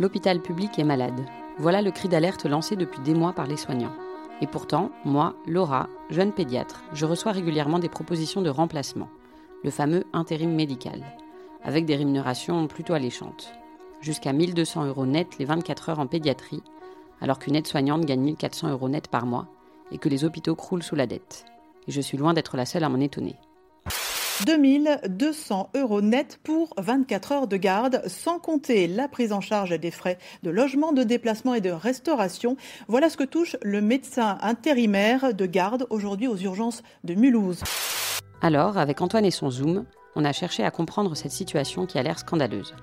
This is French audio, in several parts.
L'hôpital public est malade. Voilà le cri d'alerte lancé depuis des mois par les soignants. Et pourtant, moi, Laura, jeune pédiatre, je reçois régulièrement des propositions de remplacement, le fameux intérim médical, avec des rémunérations plutôt alléchantes. Jusqu'à 1200 euros net les 24 heures en pédiatrie, alors qu'une aide-soignante gagne 1400 euros net par mois et que les hôpitaux croulent sous la dette. Et je suis loin d'être la seule à m'en étonner. 2200 euros net pour 24 heures de garde, sans compter la prise en charge des frais de logement, de déplacement et de restauration. Voilà ce que touche le médecin intérimaire de garde aujourd'hui aux urgences de Mulhouse. Alors, avec Antoine et son Zoom, on a cherché à comprendre cette situation qui a l'air scandaleuse.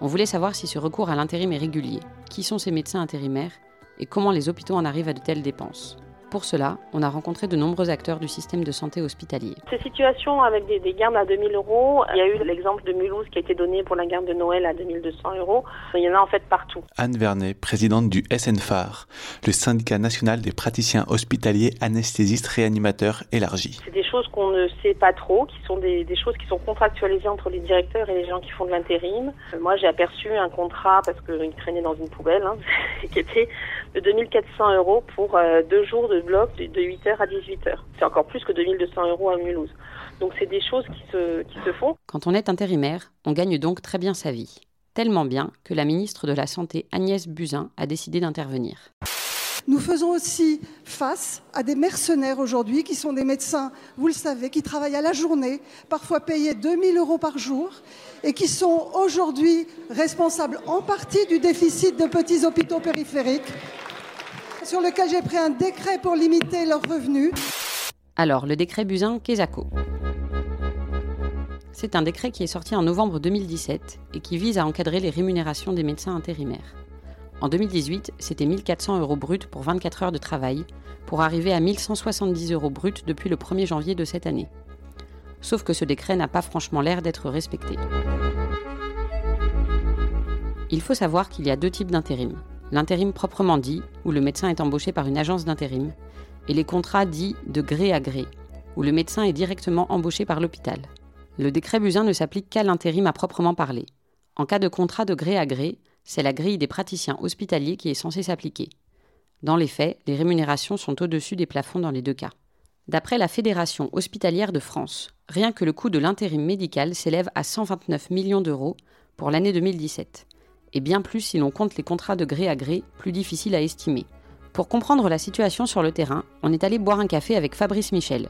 On voulait savoir si ce recours à l'intérim est régulier, qui sont ces médecins intérimaires et comment les hôpitaux en arrivent à de telles dépenses. Pour cela, on a rencontré de nombreux acteurs du système de santé hospitalier. Ces situations avec des, gardes à 2000 euros, il y a eu l'exemple de Mulhouse qui a été donné pour la garde de Noël à 2200 euros. Il y en a en fait partout. Anne Vernet, présidente du SNFAR, le syndicat national des praticiens hospitaliers anesthésistes réanimateurs élargis. C'est des choses qu'on ne sait pas trop, qui sont des, choses qui sont contractualisées entre les directeurs et les gens qui font de l'intérim. Euh, moi, j'ai aperçu un contrat parce qu'il traînait dans une poubelle, hein, qui était de 2400 euros pour euh, deux jours de bloc de 8h à 18h. C'est encore plus que 2200 euros à Mulhouse. Donc c'est des choses qui se, qui se font. Quand on est intérimaire, on gagne donc très bien sa vie. Tellement bien que la ministre de la Santé Agnès Buzyn a décidé d'intervenir. Nous faisons aussi face à des mercenaires aujourd'hui qui sont des médecins, vous le savez, qui travaillent à la journée, parfois payés 2000 euros par jour, et qui sont aujourd'hui responsables en partie du déficit de petits hôpitaux périphériques sur lequel j'ai pris un décret pour limiter leurs revenus. Alors, le décret Buzyn-Quesaco. C'est un décret qui est sorti en novembre 2017 et qui vise à encadrer les rémunérations des médecins intérimaires. En 2018, c'était 1400 euros bruts pour 24 heures de travail, pour arriver à 1170 euros bruts depuis le 1er janvier de cette année. Sauf que ce décret n'a pas franchement l'air d'être respecté. Il faut savoir qu'il y a deux types d'intérim l'intérim proprement dit, où le médecin est embauché par une agence d'intérim, et les contrats dits de gré à gré, où le médecin est directement embauché par l'hôpital. Le décret Buzyn ne s'applique qu'à l'intérim à proprement parler. En cas de contrat de gré à gré, c'est la grille des praticiens hospitaliers qui est censée s'appliquer. Dans les faits, les rémunérations sont au-dessus des plafonds dans les deux cas. D'après la Fédération hospitalière de France, rien que le coût de l'intérim médical s'élève à 129 millions d'euros pour l'année 2017 et bien plus si l'on compte les contrats de gré à gré, plus difficiles à estimer. Pour comprendre la situation sur le terrain, on est allé boire un café avec Fabrice Michel.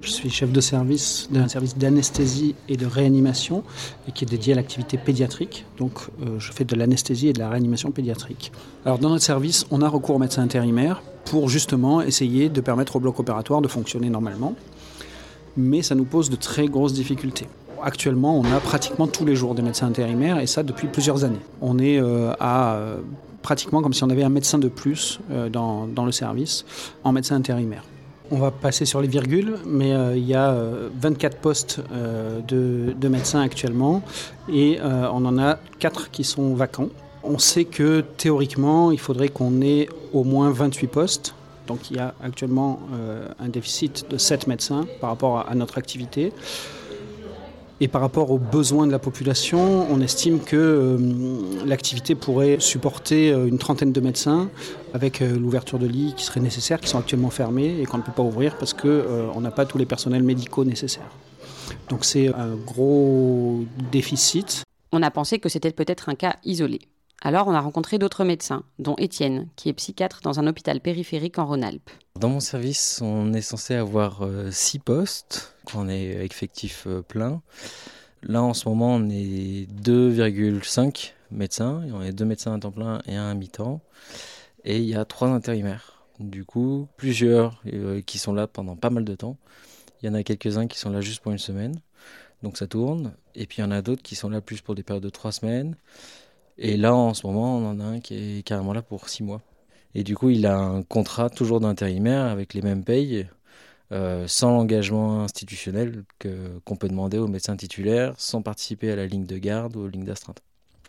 Je suis chef de service d'un service d'anesthésie et de réanimation et qui est dédié à l'activité pédiatrique. Donc euh, je fais de l'anesthésie et de la réanimation pédiatrique. Alors dans notre service, on a recours aux médecins intérimaires pour justement essayer de permettre au bloc opératoire de fonctionner normalement. Mais ça nous pose de très grosses difficultés. Actuellement, on a pratiquement tous les jours des médecins intérimaires et ça depuis plusieurs années. On est euh, à euh, pratiquement comme si on avait un médecin de plus euh, dans, le service en médecin intérimaire. On va passer sur les virgules, mais il y a 24 postes de, de, médecins actuellement et on en a 4 qui sont vacants. On sait que théoriquement, il faudrait qu'on ait au moins 28 postes. Donc il y a actuellement un déficit de 7 médecins par rapport à notre activité. Et par rapport aux besoins de la population, on estime que euh, l'activité pourrait supporter euh, une trentaine de médecins avec euh, l'ouverture de lits qui serait nécessaire, qui sont actuellement fermés et qu'on ne peut pas ouvrir parce qu'on n'a pas tous les personnels médicaux nécessaires. Donc c'est un gros déficit. On a pensé que c'était peut-être un cas isolé. Alors on a rencontré d'autres médecins, dont Étienne, qui est psychiatre dans un hôpital périphérique en Rhône-Alpes. Dans mon service, on est censé avoir euh, six postes, quand on est effectif euh, plein. Là, en ce moment, on est 2,5 médecins. On est deux médecins à temps plein et un à mi-temps. Et il y a trois intérimaires. Du coup, plusieurs euh, qui sont là pendant pas mal de temps. Il y en a quelques-uns qui sont là juste pour une semaine. Donc ça tourne. Et puis il y en a d'autres qui sont là plus pour des périodes de trois semaines. Et là, en ce moment, on en a un qui est carrément là pour six mois. Et du coup, il a un contrat toujours d'intérimaire avec les mêmes payes, euh, sans l'engagement institutionnel qu'on peut demander aux médecins titulaires, sans participer à la ligne de garde ou aux lignes d'astreinte.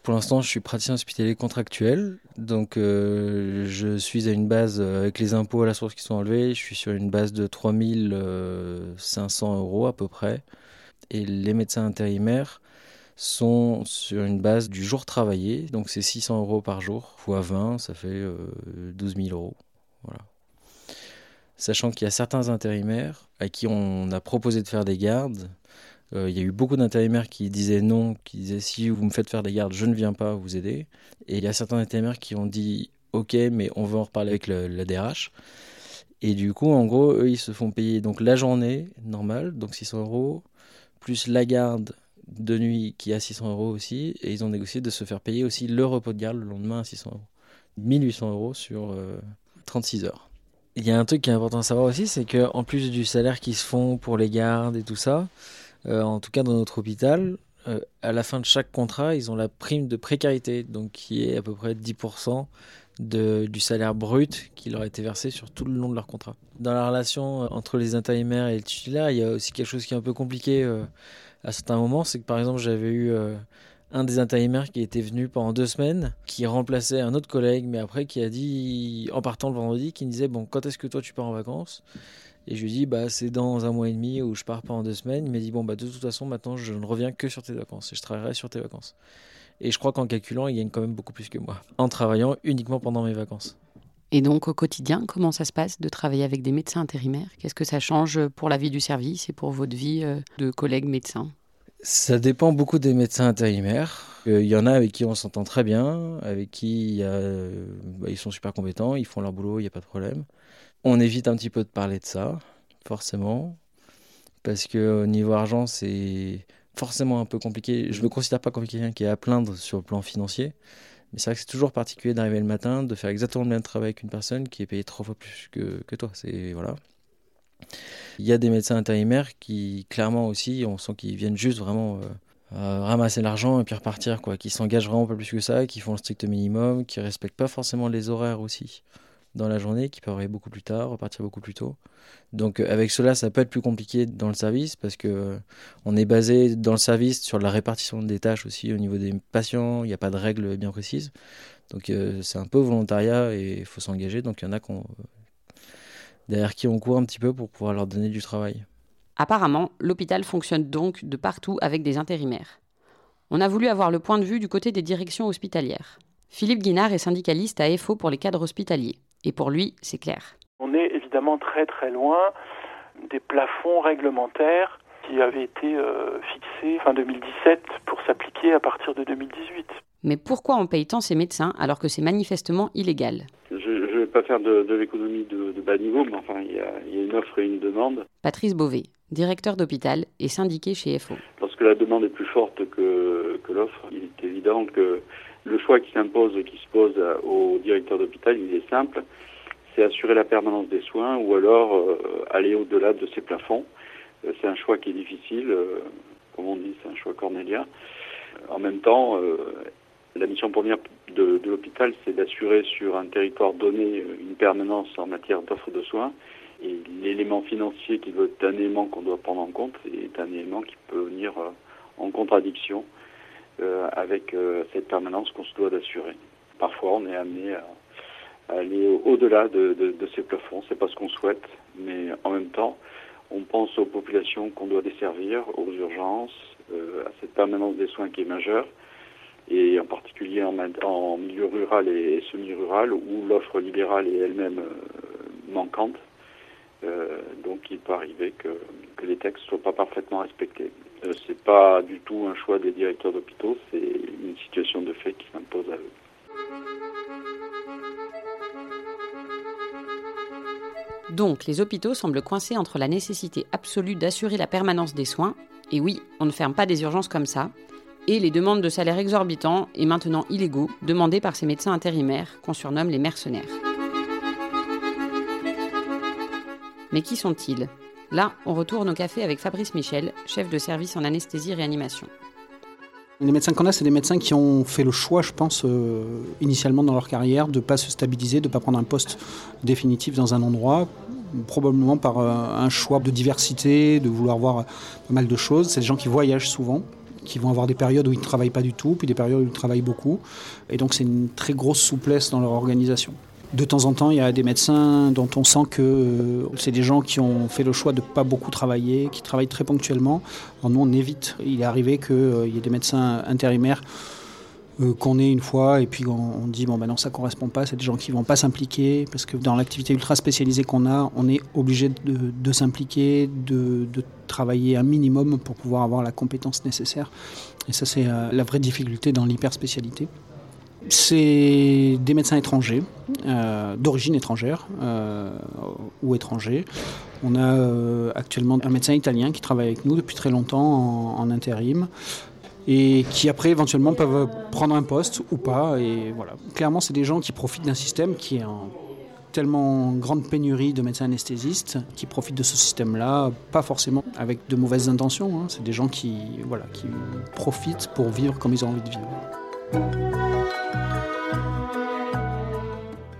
Pour l'instant, je suis praticien hospitalier contractuel, donc euh, je suis à une base euh, avec les impôts à la source qui sont enlevés, je suis sur une base de 3500 euros à peu près. Et les médecins intérimaires, sont sur une base du jour travaillé. Donc c'est 600 euros par jour, fois 20, ça fait 12 000 euros. Voilà. Sachant qu'il y a certains intérimaires à qui on a proposé de faire des gardes. il y a eu beaucoup d'intérimaires qui disaient non, qui disaient si vous me faites faire des gardes, je ne viens pas vous aider. Et il y a certains intérimaires qui ont dit ok, mais on veut en reparler avec la DRH. Et du coup, en gros, eux, ils se font payer donc la journée normale, donc 600 euros, plus la garde de nuit qui est à 600 euros aussi, et ils ont négocié de se faire payer aussi le repos de garde le lendemain à 600 euros. 1800 euros sur 36 euh, heures. Il y a un truc qui est important à savoir aussi, c'est qu'en plus du salaire qu'ils se font pour les gardes et tout ça, euh, en tout cas dans notre hôpital, euh, à la fin de chaque contrat, ils ont la prime de précarité, donc qui est à peu près 10% du salaire brut qui leur a été versé sur tout le long de leur contrat. Dans la relation entre les intérimaires et le titulaire, il y a aussi quelque chose qui est un peu compliqué à certains moments. C'est que par exemple, j'avais eu euh, un des intérimaires qui était venu pendant deux semaines, qui remplaçait un autre collègue, mais après qui a dit, en partant le vendredi, qui me disait Bon, quand est-ce que toi tu pars en vacances? Et je lui dis, bah, c'est dans un mois et demi où je pars pendant deux semaines. Il m'a dit, bon, bah, de toute façon, maintenant, je ne reviens que sur tes vacances et je travaillerai sur tes vacances. Et je crois qu'en calculant, il gagne quand même beaucoup plus que moi, en travaillant uniquement pendant mes vacances. Et donc au quotidien, comment ça se passe de travailler avec des médecins intérimaires? Qu'est-ce que ça change pour la vie du service et pour votre vie euh, de collègues médecins? Ça dépend beaucoup des médecins intérimaires. Euh, il y en a avec qui on s'entend très bien, avec qui euh, bah, ils sont super compétents, ils font leur boulot, il n'y a pas de problème. On évite un petit peu de parler de ça, forcément, parce que au niveau argent, c'est forcément un peu compliqué. Je ne me considère pas comme quelqu'un qui est à plaindre sur le plan financier. Mais c'est vrai que c'est toujours particulier d'arriver le matin, de faire exactement le même travail qu'une personne qui est payée trois fois plus que, toi. Voilà. Il y a des médecins intérimaires qui, clairement aussi, on sent qu'ils viennent juste vraiment euh, ramasser l'argent et puis repartir, quoi. Qui s'engagent vraiment pas plus que ça, qui font le strict minimum, qui respectent pas forcément les horaires aussi dans la journée, qui peuvent arriver beaucoup plus tard, repartir beaucoup plus tôt. Donc euh, avec cela, ça peut être plus compliqué dans le service parce que euh, on est basé dans le service sur la répartition des tâches aussi au niveau des patients. Il n'y a pas de règles bien précises. Donc euh, c'est un peu volontariat et il faut s'engager. Donc il y en a derrière qui on court un petit peu pour pouvoir leur donner du travail. Apparemment, l'hôpital fonctionne donc de partout avec des intérimaires. On a voulu avoir le point de vue du côté des directions hospitalières. Philippe Guinard est syndicaliste à EFO pour les cadres hospitaliers. Et pour lui, c'est clair. On est évidemment très très loin des plafonds réglementaires qui avaient été euh, fixés fin 2017 pour s'appliquer à partir de 2018. Mais pourquoi on paye tant ces médecins alors que c'est manifestement illégal? Je ne vais pas faire de, l'économie de, bas niveau, mais enfin, il y, a, une offre et une demande. Patrice Beauvais, directeur d'hôpital et syndiqué chez FO. Lorsque la demande est plus forte que, que l'offre, il est évident que le choix qui s'impose, qui se pose au directeur d'hôpital, il est simple, c'est assurer la permanence des soins ou alors euh, aller au-delà de ces plafonds. Euh, c'est un choix qui est difficile, euh, comme on dit, c'est un choix cornélien. En même temps, la mission première de, de l'hôpital, c'est d'assurer sur un territoire donné une permanence en matière d'offre de soins. Et l'élément financier qui doit être un élément qu'on doit prendre en compte est un élément qui peut venir en contradiction euh, avec euh, cette permanence qu'on se doit d'assurer. Parfois, on est amené à, aller au-delà de, ces plafonds. C'est pas ce qu'on souhaite, mais en même temps, on pense aux populations qu'on doit desservir, aux urgences, euh, à cette permanence des soins qui est majeure, et en particulier en, milieu rural et semi-rural, où l'offre libérale est elle-même manquante. donc il peut arriver que, que les textes ne soient pas parfaitement respectés. Euh, c'est pas du tout un choix des directeurs d'hôpitaux, c'est une situation de fait qui s'impose à eux. Donc, les hôpitaux semblent coincés entre la nécessité absolue d'assurer la permanence des soins, et oui, on ne ferme pas des urgences comme ça, et les demandes de salaires exorbitants et maintenant illégaux demandées par ces médecins intérimaires qu'on surnomme les mercenaires. Mais qui sont-ils? Là, on retourne au café avec Fabrice Michel, chef de service en anesthésie-réanimation. Les médecins qu'on a, c'est des médecins qui ont fait le choix, je pense, euh, initialement dans leur carrière, de ne pas se stabiliser, de ne pas prendre un poste définitif dans un endroit, probablement par euh, un choix de diversité, de vouloir voir pas mal de choses. C'est des gens qui voyagent souvent, qui vont avoir des périodes où ils ne travaillent pas du tout, puis des périodes où ils travaillent beaucoup. Et donc c'est une très grosse souplesse dans leur organisation. De temps en temps, il y a des médecins dont on sent que euh, c'est des gens qui ont fait le choix de ne pas beaucoup travailler, qui travaillent très ponctuellement. Nous, on évite. Il est arrivé qu'il euh, y ait des médecins intérimaires euh, qu'on ait une fois et puis on, dit bon ben non ça correspond pas, c'est des gens qui vont pas s'impliquer parce que dans l'activité ultra spécialisée qu'on a, on est obligé de, s'impliquer, de, travailler un minimum pour pouvoir avoir la compétence nécessaire. Et ça c'est la vraie difficulté dans l'hyper spécialité c'est des médecins étrangers, euh, d'origine étrangère euh, ou étrangers. On a euh, actuellement un médecin italien qui travaille avec nous depuis très longtemps en, intérim et qui après éventuellement peuvent prendre un poste ou pas. Et voilà, clairement, c'est des gens qui profitent d'un système qui est en tellement grande pénurie de médecins anesthésistes qui profitent de ce système-là, pas forcément avec de mauvaises intentions. Hein. C'est des gens qui, voilà, qui profitent pour vivre comme ils ont envie de vivre.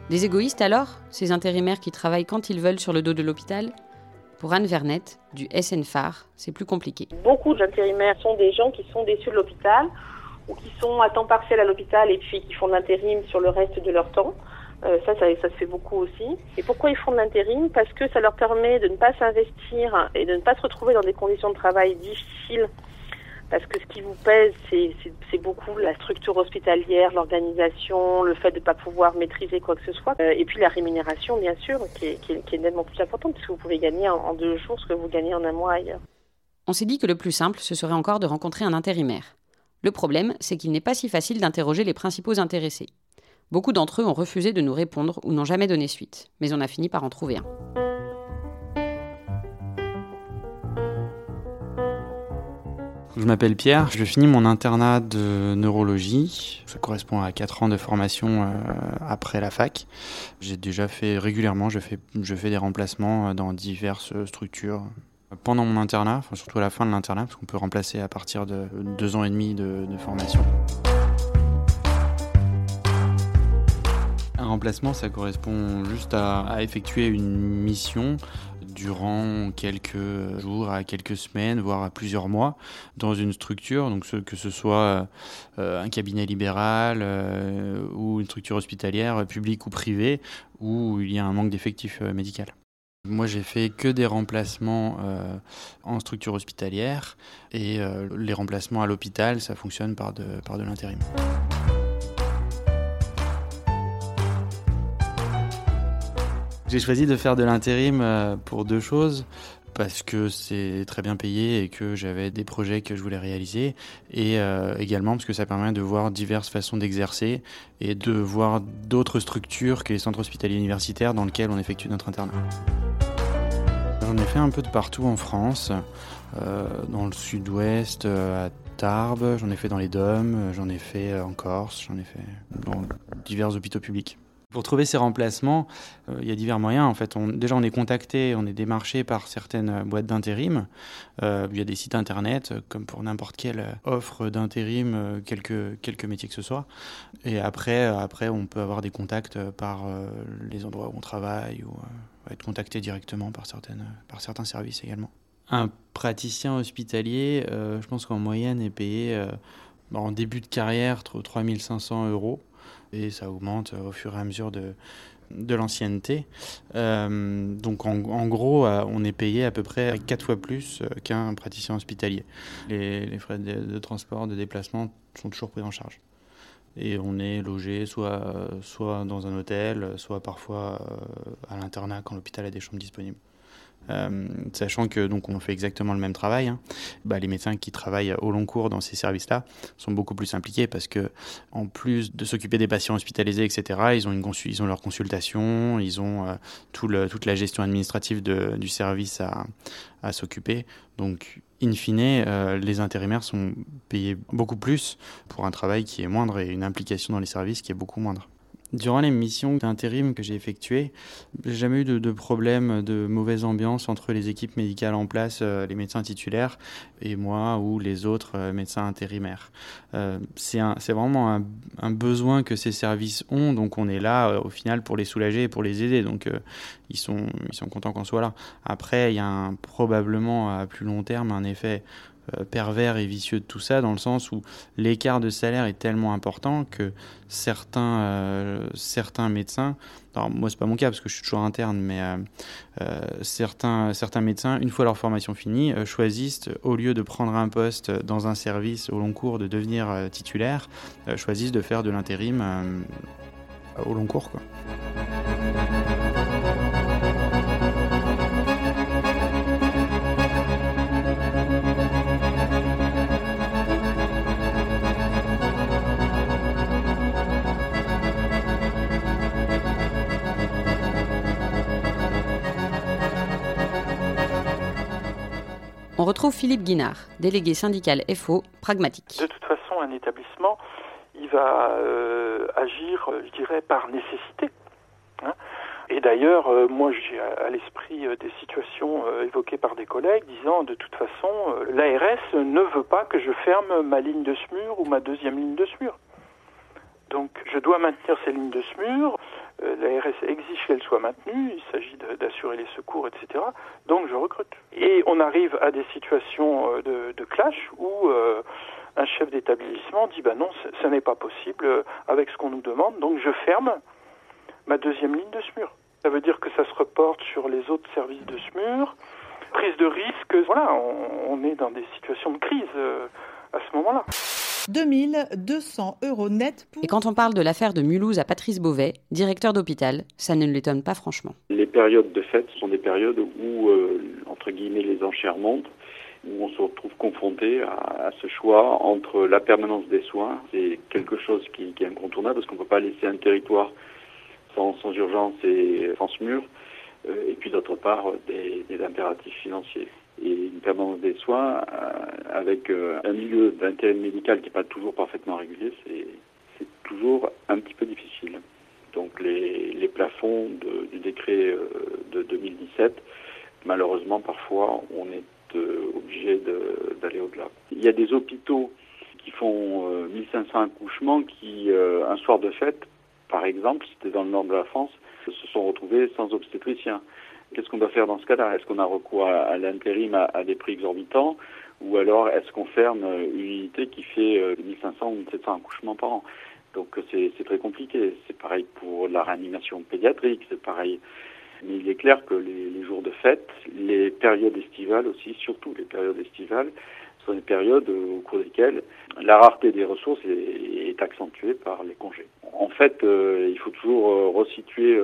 Des égoïstes alors, ces intérimaires qui travaillent quand ils veulent sur le dos de l'hôpital Pour Anne Vernette, du SNFAR, c'est plus compliqué. Beaucoup d'intérimaires sont des gens qui sont déçus de l'hôpital ou qui sont à temps partiel à l'hôpital et puis qui font de l'intérim sur le reste de leur temps. Euh, ça, ça, ça, se fait beaucoup aussi. Et pourquoi ils font de l'intérim? Parce que ça leur permet de ne pas s'investir et de ne pas se retrouver dans des conditions de travail difficiles parce que ce qui vous pèse, c'est beaucoup la structure hospitalière, l'organisation, le fait de ne pas pouvoir maîtriser quoi que ce soit, euh, et puis la rémunération, bien sûr, qui est, nettement plus importante, puisque vous pouvez gagner en, en, deux jours ce que vous gagnez en un mois ailleurs. On s'est dit que le plus simple, ce serait encore de rencontrer un intérimaire. Le problème, c'est qu'il n'est pas si facile d'interroger les principaux intéressés. Beaucoup d'entre eux ont refusé de nous répondre ou n'ont jamais donné suite, mais on a fini par en trouver un. Je m'appelle Pierre, je finis mon internat de neurologie. Ça correspond à 4 ans de formation euh, après la fac. J'ai déjà fait régulièrement, je fais, des remplacements euh, dans diverses structures. Pendant mon internat, surtout à la fin de l'internat, parce qu'on peut remplacer à partir de 2 ans et demi de, formation. Un remplacement, ça correspond juste à effectuer une mission durant quelques jours à quelques semaines, voire à plusieurs mois, dans une structure, donc que ce soit euh, un cabinet libéral euh, ou une structure hospitalière, publique ou privée, où il y a un manque d'effectifs euh, médicaux. Moi, j'ai fait que des remplacements en structure hospitalière et les remplacements à l'hôpital, ça fonctionne par de, par de l'intérim. J'ai choisi de faire de l'intérim euh, pour deux choses parce que c'est très bien payé et que j'avais des projets que je voulais réaliser et euh, également parce que ça permet de voir diverses façons d'exercer et de voir d'autres structures que les centres hospitaliers universitaires dans lesquels on effectue notre internat. J'en ai fait un peu de partout en France, euh, dans le sud-ouest, à Tarbes, j'en ai fait dans les Dômes, j'en ai fait en Corse, j'en ai fait dans divers hôpitaux publics. Pour trouver ces remplacements, euh, il y a divers moyens. En fait, déjà, on est contacté, on est démarché par certaines euh, boîtes d'intérim. Euh, il y a des sites internet, comme pour n'importe quelle offre d'intérim, quelques, quelques métiers que ce soit. Et après, après, on peut avoir des contacts par les endroits où on travaille ou être contacté directement par, certaines, par certains services également. Un praticien hospitalier, je pense qu'en moyenne, est payé en début de carrière 3500 euros et ça augmente au fur et à mesure de, de l'ancienneté. Euh, donc en, gros, euh, on est payé à peu près 4 fois plus euh, qu'un praticien hospitalier. Les, frais de, transport, de déplacement sont toujours pris en charge. Et on est logé soit, soit dans un hôtel, soit parfois à l'internat quand l'hôpital a des chambres disponibles. Euh, sachant que donc on fait exactement le même travail. Hein. Bah, les médecins qui travaillent au long cours dans ces services-là sont beaucoup plus impliqués parce que en plus de s'occuper des patients hospitalisés, etc., ils ont, une leur consultation, ils ont euh, toute la gestion administrative du service à, à s'occuper. Donc, in fine, euh, les intérimaires sont payés beaucoup plus pour un travail qui est moindre et une implication dans les services qui est beaucoup moindre. Durant les missions d'intérim que j'ai effectuées, j'ai jamais eu de, problème de mauvaise ambiance entre les équipes médicales en place, euh, les médecins titulaires et moi ou les autres euh, médecins intérimaires. Euh, c'est vraiment un, besoin que ces services ont, donc on est là au final pour les soulager et pour les aider. Donc ils, sont, ils sont contents qu'on soit là. Après, il y a probablement à plus long terme un effet pervers et vicieux de tout ça, dans le sens où l'écart de salaire est tellement important que certains, certains médecins, alors moi c'est pas mon cas parce que je suis toujours interne, mais certains, certains médecins, une fois leur formation finie, choisissent, au lieu de prendre un poste dans un service au long cours, de devenir titulaire, choisissent de faire de l'intérim au long cours. On retrouve Philippe Guinard, délégué syndical FO, pragmatique. De toute façon, un établissement, il va euh, agir, je dirais, par nécessité. Hein. et d'ailleurs, euh, moi, j'ai à l'esprit euh, des situations évoquées par des collègues disant, de toute façon, l'ARS ne veut pas que je ferme ma ligne de SMUR ou ma deuxième ligne de SMUR. Donc, je dois maintenir ces lignes de SMUR. Euh, L'ARS exige qu'elle soit maintenue, il s'agit d'assurer les secours, etc. Donc je recrute. Et on arrive à des situations euh, de, clash où euh, un chef d'établissement dit bah non, ce n'est pas possible avec ce qu'on nous demande, donc je ferme ma deuxième ligne de SMUR. Ça veut dire que ça se reporte sur les autres services de SMUR. Prise de risque, voilà, on, est dans des situations de crise à ce moment-là. 2200 euros net Et quand on parle de l'affaire de Mulhouse à Patrice Beauvais, directeur d'hôpital, ça ne l'étonne pas franchement. Les périodes de fête sont des périodes où, euh, entre guillemets, les enchères montent où on se retrouve confronté à, ce choix entre la permanence des soins, c'est quelque chose qui, est incontournable parce qu'on ne peut pas laisser un territoire sans, urgence et sans mur, euh, et puis d'autre part des impératifs financiers et une permanence des soins euh, avec euh, un milieu d'intérim médical qui n'est pas toujours parfaitement régulier, c'est toujours un petit peu difficile. Donc les, les plafonds du décret euh, de 2017, malheureusement parfois on est obligé d'aller au-delà. Il y a des hôpitaux qui font 1500 accouchements qui, un soir de fête, par exemple, c'était dans le nord de la France, se sont retrouvés sans obstétricien. Qu'est-ce qu'on doit faire dans ce cas-là? Est-ce qu'on a recours à, l'intérim à, des prix exorbitants? Ou alors est-ce qu'on ferme une unité qui fait 1500 euh, ou 1700 accouchements par an? Donc c'est très compliqué. C'est pareil pour la réanimation pédiatrique, c'est pareil. Mais il est clair que les, jours de fête, les périodes estivales aussi, surtout les périodes estivales, sont des périodes au cours desquelles la rareté des ressources est, accentuée par les congés. En fait, euh, il faut toujours euh, resituer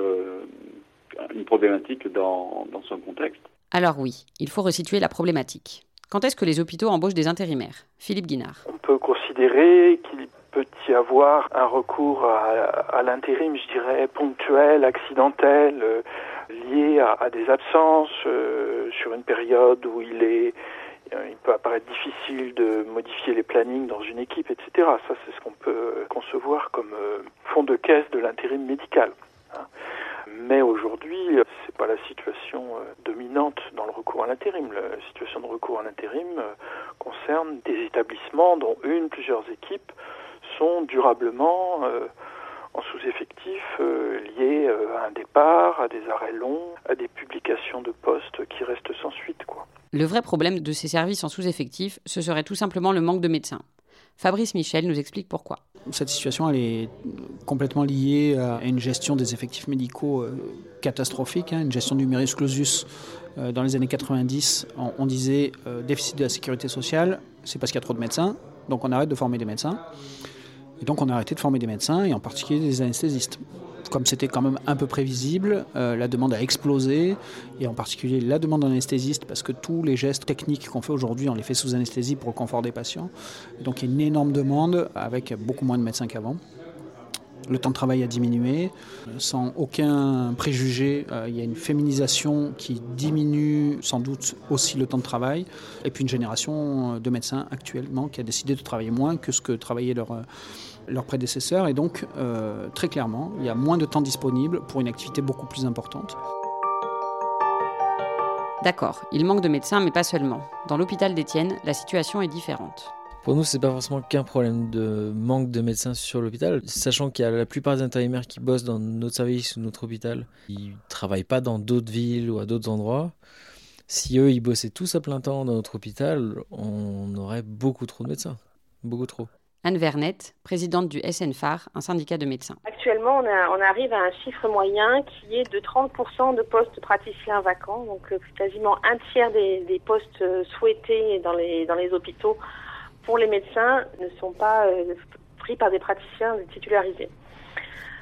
une problématique dans, dans son contexte. Alors oui, il faut resituer la problématique. Quand est-ce que les hôpitaux embauchent des intérimaires? Philippe Guinard. On peut considérer qu'il peut y avoir un recours à, l'intérim, je dirais, ponctuel, accidentel, euh, lié à, des absences euh, sur une période où il est euh, il peut apparaître difficile de modifier les plannings dans une équipe, etc. Ça, c'est ce qu'on peut concevoir comme fond de caisse de l'intérim médical. Mais aujourd'hui, c'est pas la situation euh, dominante dans le recours à l'intérim. La situation de recours à l'intérim euh, concerne des établissements dont une, plusieurs équipes sont durablement euh, en sous-effectif liés à un départ, à des arrêts longs, à des publications de postes qui restent sans suite. Le vrai problème de ces services en sous-effectif, ce serait tout simplement le manque de médecins. Fabrice Michel nous explique pourquoi. Cette situation, est complètement liée à une gestion des effectifs médicaux euh, catastrophique, hein, une gestion du numerus clausus. Euh, dans les années 90, on, disait euh, déficit de la sécurité sociale, c'est parce qu'il y a trop de médecins, donc on arrête de former des médecins. Et donc on a arrêté de former des médecins, et en particulier des anesthésistes comme c'était quand même un peu prévisible, euh, la demande a explosé, et en particulier la demande d'anesthésiste, parce que tous les gestes techniques qu'on fait aujourd'hui, on les fait sous anesthésie pour le confort des patients. Donc il y a une énorme demande, avec beaucoup moins de médecins qu'avant. Le temps de travail a diminué, sans aucun préjugé. Euh, il y a une féminisation qui diminue sans doute aussi le temps de travail. Et puis une génération de médecins actuellement qui a décidé de travailler moins que ce que travaillaient leurs leurs prédécesseurs. Et donc, euh, très clairement, il y a moins de temps disponible pour une activité beaucoup plus importante. D'accord, il manque de médecins, mais pas seulement. Dans l'hôpital d'Étienne, la situation est différente. Pour nous, c'est pas forcément qu'un problème de manque de médecins sur l'hôpital, sachant qu'il y a la plupart des intérimaires qui bossent dans notre service ou notre hôpital, ils travaillent pas dans d'autres villes ou à d'autres endroits. Si eux, ils bossaient tous à plein temps dans notre hôpital, on aurait beaucoup trop de médecins. Beaucoup trop. Anne Vernet, présidente du SNFAR, un syndicat de médecins. Actuellement, on, arrive à un chiffre moyen qui est de 30% de postes praticiens vacants, donc euh, quasiment un tiers des, postes euh, souhaités dans les, dans les hôpitaux pour les médecins ne sont pas euh, pris par des praticiens titularisés.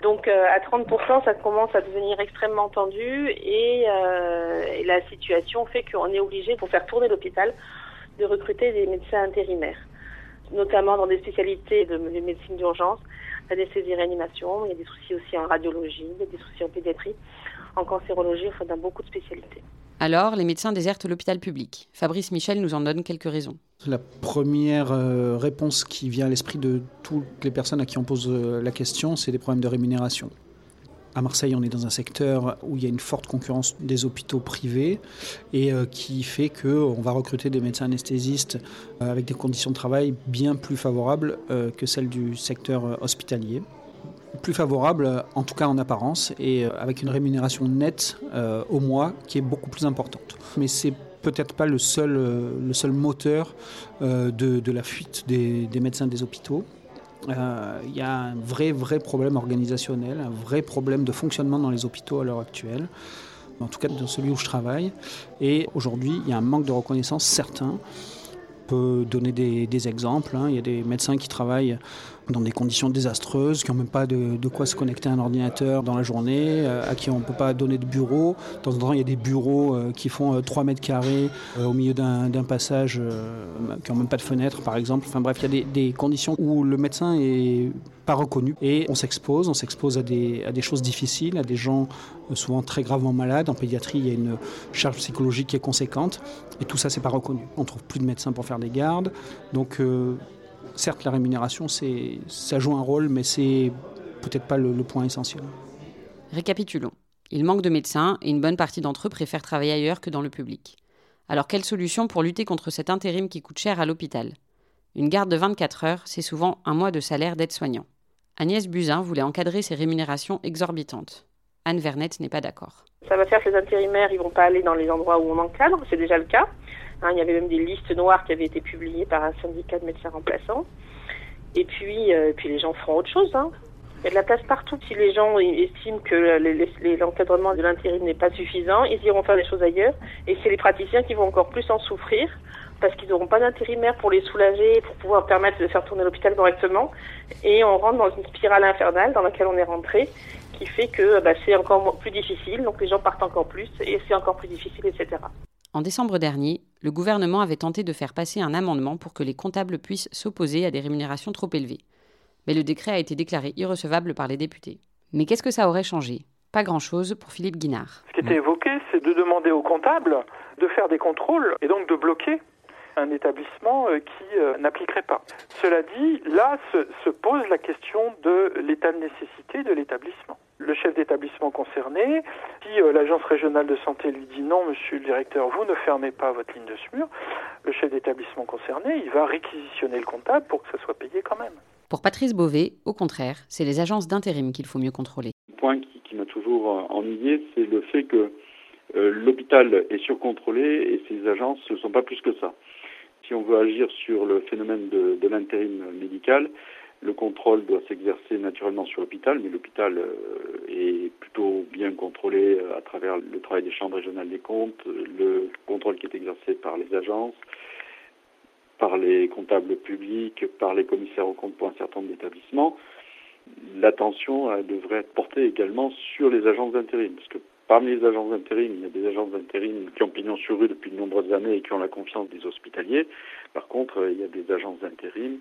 Donc à 30%, ça commence à devenir extrêmement tendu et, et la situation fait qu'on est obligé, pour faire tourner l'hôpital, de recruter des médecins intérimaires notamment dans des spécialités de, médecine d'urgence, anesthésie réanimation, il y a des soucis aussi en radiologie, il y a des soucis en pédiatrie, en cancérologie, enfin dans beaucoup de spécialités. Alors, les médecins désertent l'hôpital public. Fabrice Michel nous en donne quelques raisons. La première euh, réponse qui vient à l'esprit de toutes les personnes à qui on pose euh, la question, c'est des problèmes de rémunération. À Marseille, on est dans un secteur où il y a une forte concurrence des hôpitaux privés et euh, qui fait qu'on va recruter des médecins anesthésistes avec des conditions de travail bien plus favorables que celles du secteur hospitalier. Plus favorables, en tout cas en apparence, et avec une rémunération nette au mois qui est beaucoup plus importante. Mais c'est peut-être pas le seul, le seul moteur de, la fuite des médecins des hôpitaux. Euh, il y a un vrai, vrai problème organisationnel, un vrai problème de fonctionnement dans les hôpitaux à l'heure actuelle, en tout cas dans celui où je travaille. Et aujourd'hui, il y a un manque de reconnaissance certain. On peut donner des, exemples. Hein. Il y a des médecins qui travaillent dans des conditions désastreuses, qui n'ont même pas de, quoi se connecter à un ordinateur dans la journée, euh, à qui on ne peut pas donner de bureau. De temps en temps, il y a des bureaux euh, qui font 3 euh, mètres carrés au milieu d'un passage, qui n'ont même pas de fenêtre, par exemple. Enfin bref, il y a des, conditions où le médecin est pas reconnu et on s'expose, on s'expose à des, choses difficiles, à des gens souvent très gravement malades. En pédiatrie, il y a une charge psychologique qui est conséquente et tout ça, c'est pas reconnu. On trouve plus de médecins pour faire des gardes, donc certes, la rémunération, ça joue un rôle, mais c'est peut-être pas le, point essentiel. Récapitulons. Il manque de médecins et une bonne partie d'entre eux préfèrent travailler ailleurs que dans le public. Alors quelle solution pour lutter contre cet intérim qui coûte cher à l'hôpital? Une garde de 24 heures, c'est souvent un mois de salaire d'aide-soignant. Agnès Buzyn voulait encadrer ces rémunérations exorbitantes. Anne Vernet n'est pas d'accord. Ça va faire que les intérimaires ne vont pas aller dans les endroits où on encadre, c'est déjà le cas. Hein, il y avait même des listes noires qui avaient été publiées par un syndicat de médecins remplaçants. Et puis, euh, puis les gens feront autre chose. Hein. Il y a de la place partout. Si les gens estiment que l'encadrement de l'intérim n'est pas suffisant, ils iront faire des choses ailleurs. Et c'est les praticiens qui vont encore plus en souffrir parce qu'ils n'auront pas d'intérimaire pour les soulager, pour pouvoir permettre de faire tourner l'hôpital correctement. Et on rentre dans une spirale infernale dans laquelle on est rentré, qui fait que bah, c'est encore plus difficile. Donc les gens partent encore plus et c'est encore plus difficile, etc. En décembre dernier, le gouvernement avait tenté de faire passer un amendement pour que les comptables puissent s'opposer à des rémunérations trop élevées. Mais le décret a été déclaré irrecevable par les députés. Mais qu'est-ce que ça aurait changé? Pas grand-chose pour Philippe Guinard. Ce qui était évoqué, c'est de demander aux comptables de faire des contrôles et donc de bloquer un établissement euh, qui euh, n'appliquerait pas. Cela dit, là se, pose la question de l'état de nécessité de l'établissement le chef d'établissement concerné, si euh, l'agence régionale de santé lui dit non, monsieur le directeur, vous ne fermez pas votre ligne de SMUR, le chef d'établissement concerné, il va réquisitionner le comptable pour que ça soit payé quand même. Pour Patrice Beauvais, au contraire, c'est les agences d'intérim qu'il faut mieux contrôler. Le point qui, m'a toujours euh, ennuyé, c'est le fait que euh, l'hôpital est surcontrôlé et ces agences ne sont pas plus que ça. Si on veut agir sur le phénomène de, l'intérim médical, le contrôle doit s'exercer naturellement sur l'hôpital, mais l'hôpital euh, est plutôt bien contrôlé à travers le travail des chambres régionales des comptes, le contrôle qui est exercé par les agences, par les comptables publics, par les commissaires aux comptes pour un certain nombre d'établissements. L'attention euh, devrait être portée également sur les agences d'intérim, parce que parmi les agences d'intérim, il y a des agences d'intérim qui ont pignon sur rue depuis de nombreuses années et qui ont la confiance des hospitaliers. Par contre, il y a des agences d'intérim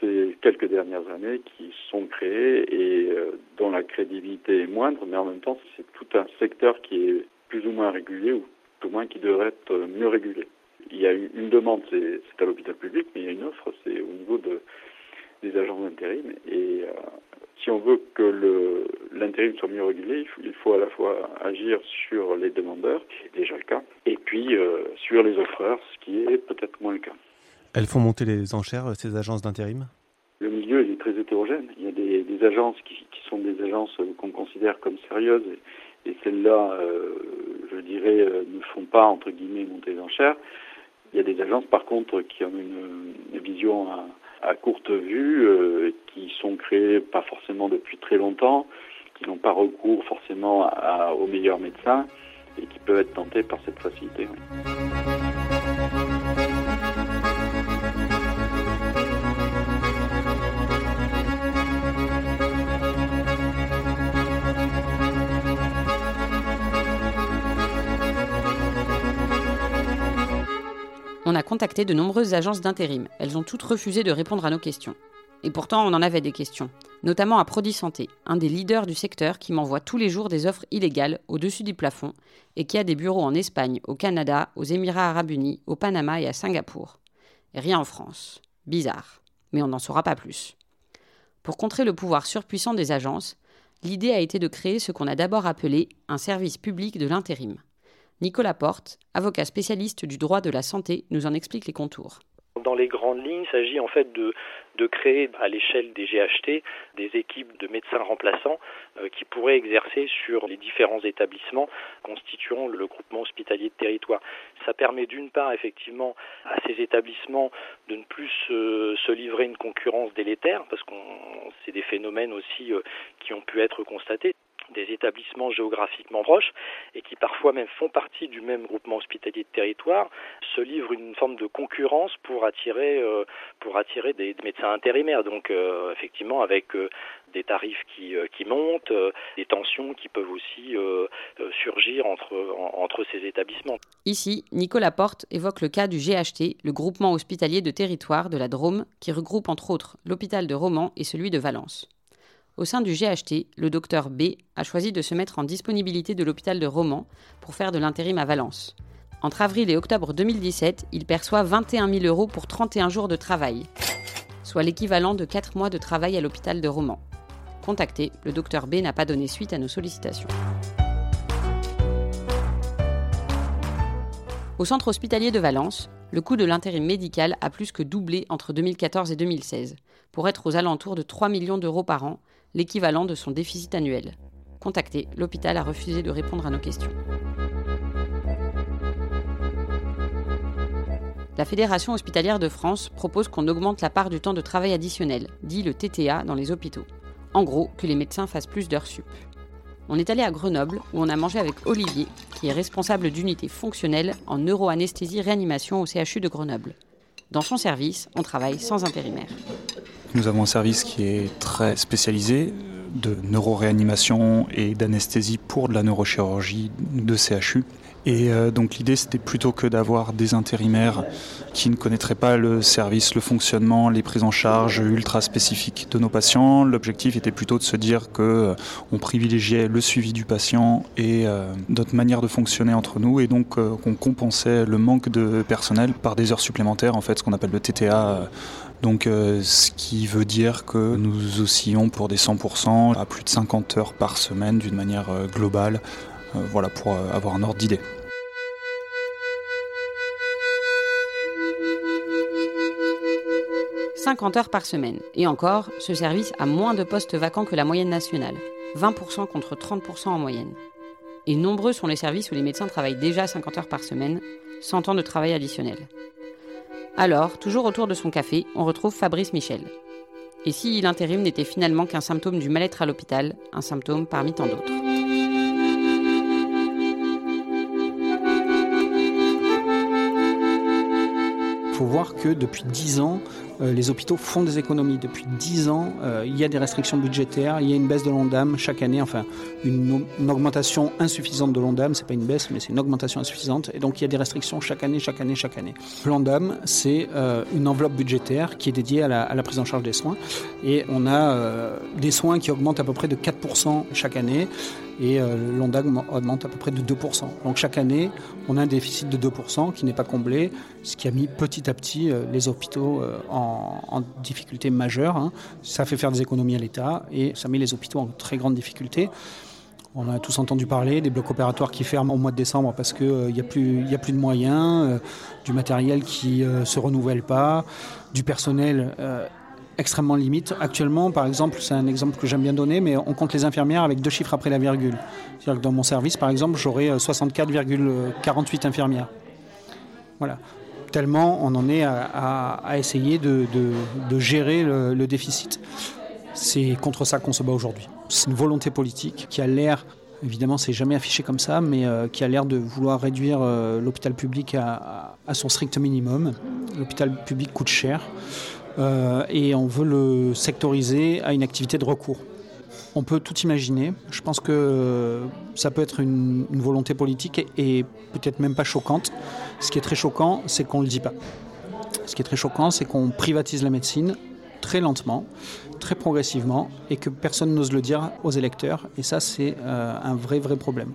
ces quelques dernières années qui sont créées et euh, dont la crédibilité est moindre, mais en même temps, c'est tout un secteur qui est plus ou moins régulier ou tout au moins qui devrait être mieux régulé. Il y a une demande, c'est à l'hôpital public, mais il y a une offre, c'est au niveau de, des agents d'intérim. Et euh, si on veut que l'intérim soit mieux régulé, il faut, il faut, à la fois agir sur les demandeurs, qui est déjà le cas, et puis euh, sur les offreurs, ce qui est peut-être moins le cas. Elles font monter les enchères, ces agences d'intérim? Le milieu est très hétérogène. Il y a des, agences qui, sont des agences qu'on considère comme sérieuses et, celles-là, euh, je je dirais, ne font pas, entre guillemets, monter les enchères. Il y a des agences, par contre, qui ont une, vision à, courte vue, qui sont créées pas forcément depuis très longtemps, qui n'ont pas recours forcément aux meilleurs médecins et qui peuvent être tentés par cette facilité. De nombreuses agences d'intérim. Elles ont toutes refusé de répondre à nos questions. Et pourtant, on en avait des questions, notamment à Prodi Santé, un des leaders du secteur qui m'envoie tous les jours des offres illégales au-dessus du plafond et qui a des bureaux en Espagne, au Canada, aux Émirats arabes unis, au Panama et à Singapour. Rien en France. Bizarre. Mais on n'en saura pas plus. Pour contrer le pouvoir surpuissant des agences, l'idée a été de créer ce qu'on a d'abord appelé un service public de l'intérim. Nicolas Porte, avocat spécialiste du droit de la santé, nous en explique les contours. Dans les grandes lignes, il s'agit en fait de, créer à l'échelle des GHT des équipes de médecins remplaçants euh, qui pourraient exercer sur les différents établissements constituant le groupement hospitalier de territoire. Ça permet d'une part effectivement à ces établissements de ne plus se, livrer une concurrence délétère parce que c'est des phénomènes aussi euh, qui ont pu être constatés des établissements géographiquement proches et qui parfois même font partie du même groupement hospitalier de territoire se livrent une forme de concurrence pour attirer euh, des, médecins intérimaires donc euh, effectivement avec euh, des tarifs qui, qui montent, des tensions qui peuvent aussi surgir entre, entre ces établissements. Ici, Nicolas Porte évoque le cas du GHT, le groupement hospitalier de territoire de la Drôme, qui regroupe entre autres l'hôpital de Romans et celui de Valence. Au sein du GHT, le docteur B a choisi de se mettre en disponibilité de l'hôpital de Romans pour faire de l'intérim à Valence. Entre avril et octobre 2017, il perçoit 21 000 euros pour 31 jours de travail, soit l'équivalent de 4 mois de travail à l'hôpital de Romans. Contacté, le docteur B n'a pas donné suite à nos sollicitations. Au centre hospitalier de Valence, le coût de l'intérim médical a plus que doublé entre 2014 et 2016, pour être aux alentours de 3 millions d'euros par an, l'équivalent de son déficit annuel. Contacté, l'hôpital a refusé de répondre à nos questions. La Fédération hospitalière de France propose qu'on augmente la part du temps de travail additionnel, dit le TTA, dans les hôpitaux. En gros, que les médecins fassent plus d'heures sup. On est allé à Grenoble où on a mangé avec Olivier, qui est responsable d'unité fonctionnelle en neuroanesthésie réanimation au CHU de Grenoble. Dans son service, on travaille sans intérimaire. Nous avons un service qui est très spécialisé de neuroréanimation et d'anesthésie pour de la neurochirurgie de CHU. Et euh, donc l'idée c'était plutôt que d'avoir des intérimaires qui ne connaîtraient pas le service, le fonctionnement, les prises en charge ultra spécifiques de nos patients. L'objectif était plutôt de se dire que euh, on privilégiait le suivi du patient et euh, notre manière de fonctionner entre nous et donc qu'on compensait le manque de personnel par des heures supplémentaires en fait ce qu'on appelle le TTA donc ce qui veut dire que nous oscillons pour des 100% à plus de 50 heures par semaine d'une manière globale, voilà pour avoir un ordre d'idée. 50 heures par semaine. Et encore, ce service a moins de postes vacants que la moyenne nationale, 20% contre 30% en moyenne. Et nombreux sont les services où les médecins travaillent déjà 50 heures par semaine, sans temps de travail additionnel. Alors, toujours autour de son café, on retrouve Fabrice Michel. Et si l'intérim n'était finalement qu'un symptôme du mal-être à l'hôpital, un symptôme parmi tant d'autres. Il faut voir que depuis 10 ans, les hôpitaux font des économies. Depuis 10 ans, euh, il y a des restrictions budgétaires, il y a une baisse de l'ONDAM chaque année, enfin une, augmentation insuffisante de l'ONDAM, c'est pas une baisse, mais c'est une augmentation insuffisante, et donc il y a des restrictions chaque année, chaque année, chaque année. L'ONDAM, c'est euh, une enveloppe budgétaire qui est dédiée à la, à la, prise en charge des soins, et on a des soins qui augmentent à peu près de 4% chaque année, et euh, l'ONDAM augmente à peu près de 2%. Donc chaque année, on a un déficit de 2% qui n'est pas comblé, ce qui a mis petit à petit euh, les hôpitaux euh, en, difficulté majeure. Hein. Ça fait faire des économies à l'État et ça met les hôpitaux en très grande difficulté. On a tous entendu parler des blocs opératoires qui ferment au mois de décembre parce qu'il n'y a, plus, a plus de moyens, du matériel qui ne se renouvelle pas, du personnel extrêmement limite. Actuellement, par exemple, c'est un exemple que j'aime bien donner, mais on compte les infirmières avec deux chiffres après la virgule. C'est-à-dire que dans mon service, par exemple, j'aurai 64,48 infirmières. Voilà. Tellement on en est à, essayer de, gérer le déficit. C'est contre ça qu'on se bat aujourd'hui. C'est une volonté politique qui a l'air Évidemment, c'est jamais affiché comme ça, mais euh, qui a l'air de vouloir réduire euh, l'hôpital public à, son strict minimum. L'hôpital public coûte cher euh, et on veut le sectoriser à une activité de recours. On peut tout imaginer. Je pense que ça peut être une, volonté politique et, peut-être même pas choquante. Ce qui est très choquant, c'est qu'on ne le dit pas. Ce qui est très choquant, c'est qu'on privatise la médecine très lentement, très progressivement, et que personne n'ose le dire aux électeurs. Et ça, c'est euh, un vrai, vrai problème.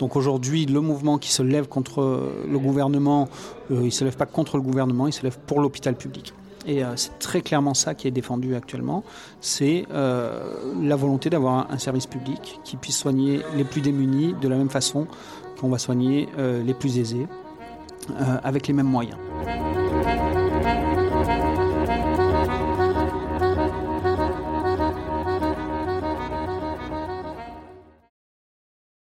Donc aujourd'hui, le mouvement qui se lève contre le gouvernement, euh, il ne se lève pas contre le gouvernement, il se lève pour l'hôpital public. Et euh, c'est très clairement ça qui est défendu actuellement, c'est la volonté d'avoir un service public qui puisse soigner les plus démunis de la même façon qu'on va soigner les plus aisés, avec les mêmes moyens.